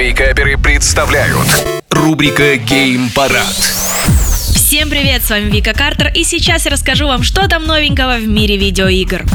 Вейкаперы представляют рубрика Гейм Парад. Всем привет, с вами Вика Картер, и сейчас я расскажу вам, что там новенького в мире видеоигр.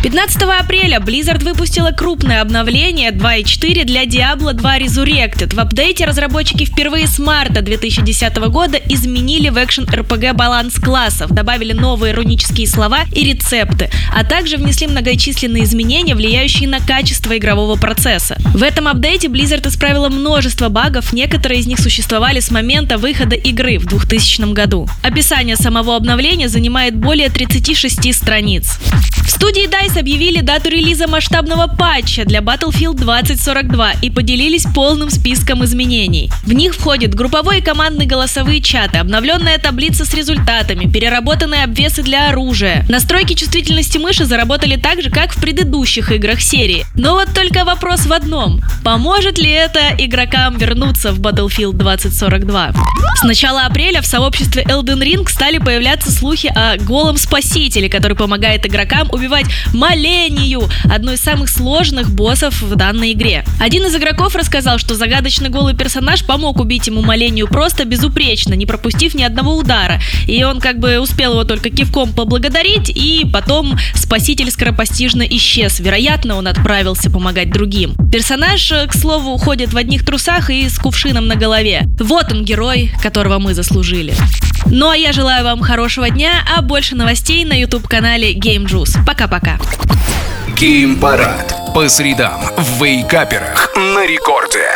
15 апреля Blizzard выпустила крупное обновление 2.4 для Diablo 2 Resurrected. В апдейте разработчики впервые с марта 2010 года изменили в экшен RPG баланс классов, добавили новые рунические слова и рецепты, а также внесли многочисленные изменения, влияющие на качество игрового процесса. В этом апдейте Blizzard исправила множество багов, некоторые из них существовали с момента выхода игры в 2000 году. Описание самого обновления занимает более 36 страниц. В студии DICE объявили дату релиза масштабного патча для Battlefield 2042 и поделились полным списком изменений. В них входят групповой и командные голосовые чаты, обновленная таблица с результатами, переработанные обвесы для оружия. Настройки чувствительности мыши заработали так же, как в предыдущих играх серии. Но вот только вопрос в одном. Поможет ли это игрокам вернуться в Battlefield 2042? С начала апреля в сообществе Elden Ring стали появляться слухи о голом спасителе, который помогает игрокам убивать Малению, одной из самых сложных боссов в данной игре. Один из игроков рассказал, что загадочный голый персонаж помог убить ему Малению просто безупречно, не пропустив ни одного удара. И он как бы успел его только кивком поблагодарить, и потом спаситель скоропостижно исчез. Вероятно, он отправился помогать другим. Персонаж, к слову, уходит в одних трусах и с кувшином на голове. Вот он герой, которого мы заслужили. Ну а я желаю вам хорошего дня, а больше новостей на YouTube-канале Game Juice. Пока-пока. Гейм Парад по средам в Вейкаперах на рекорде.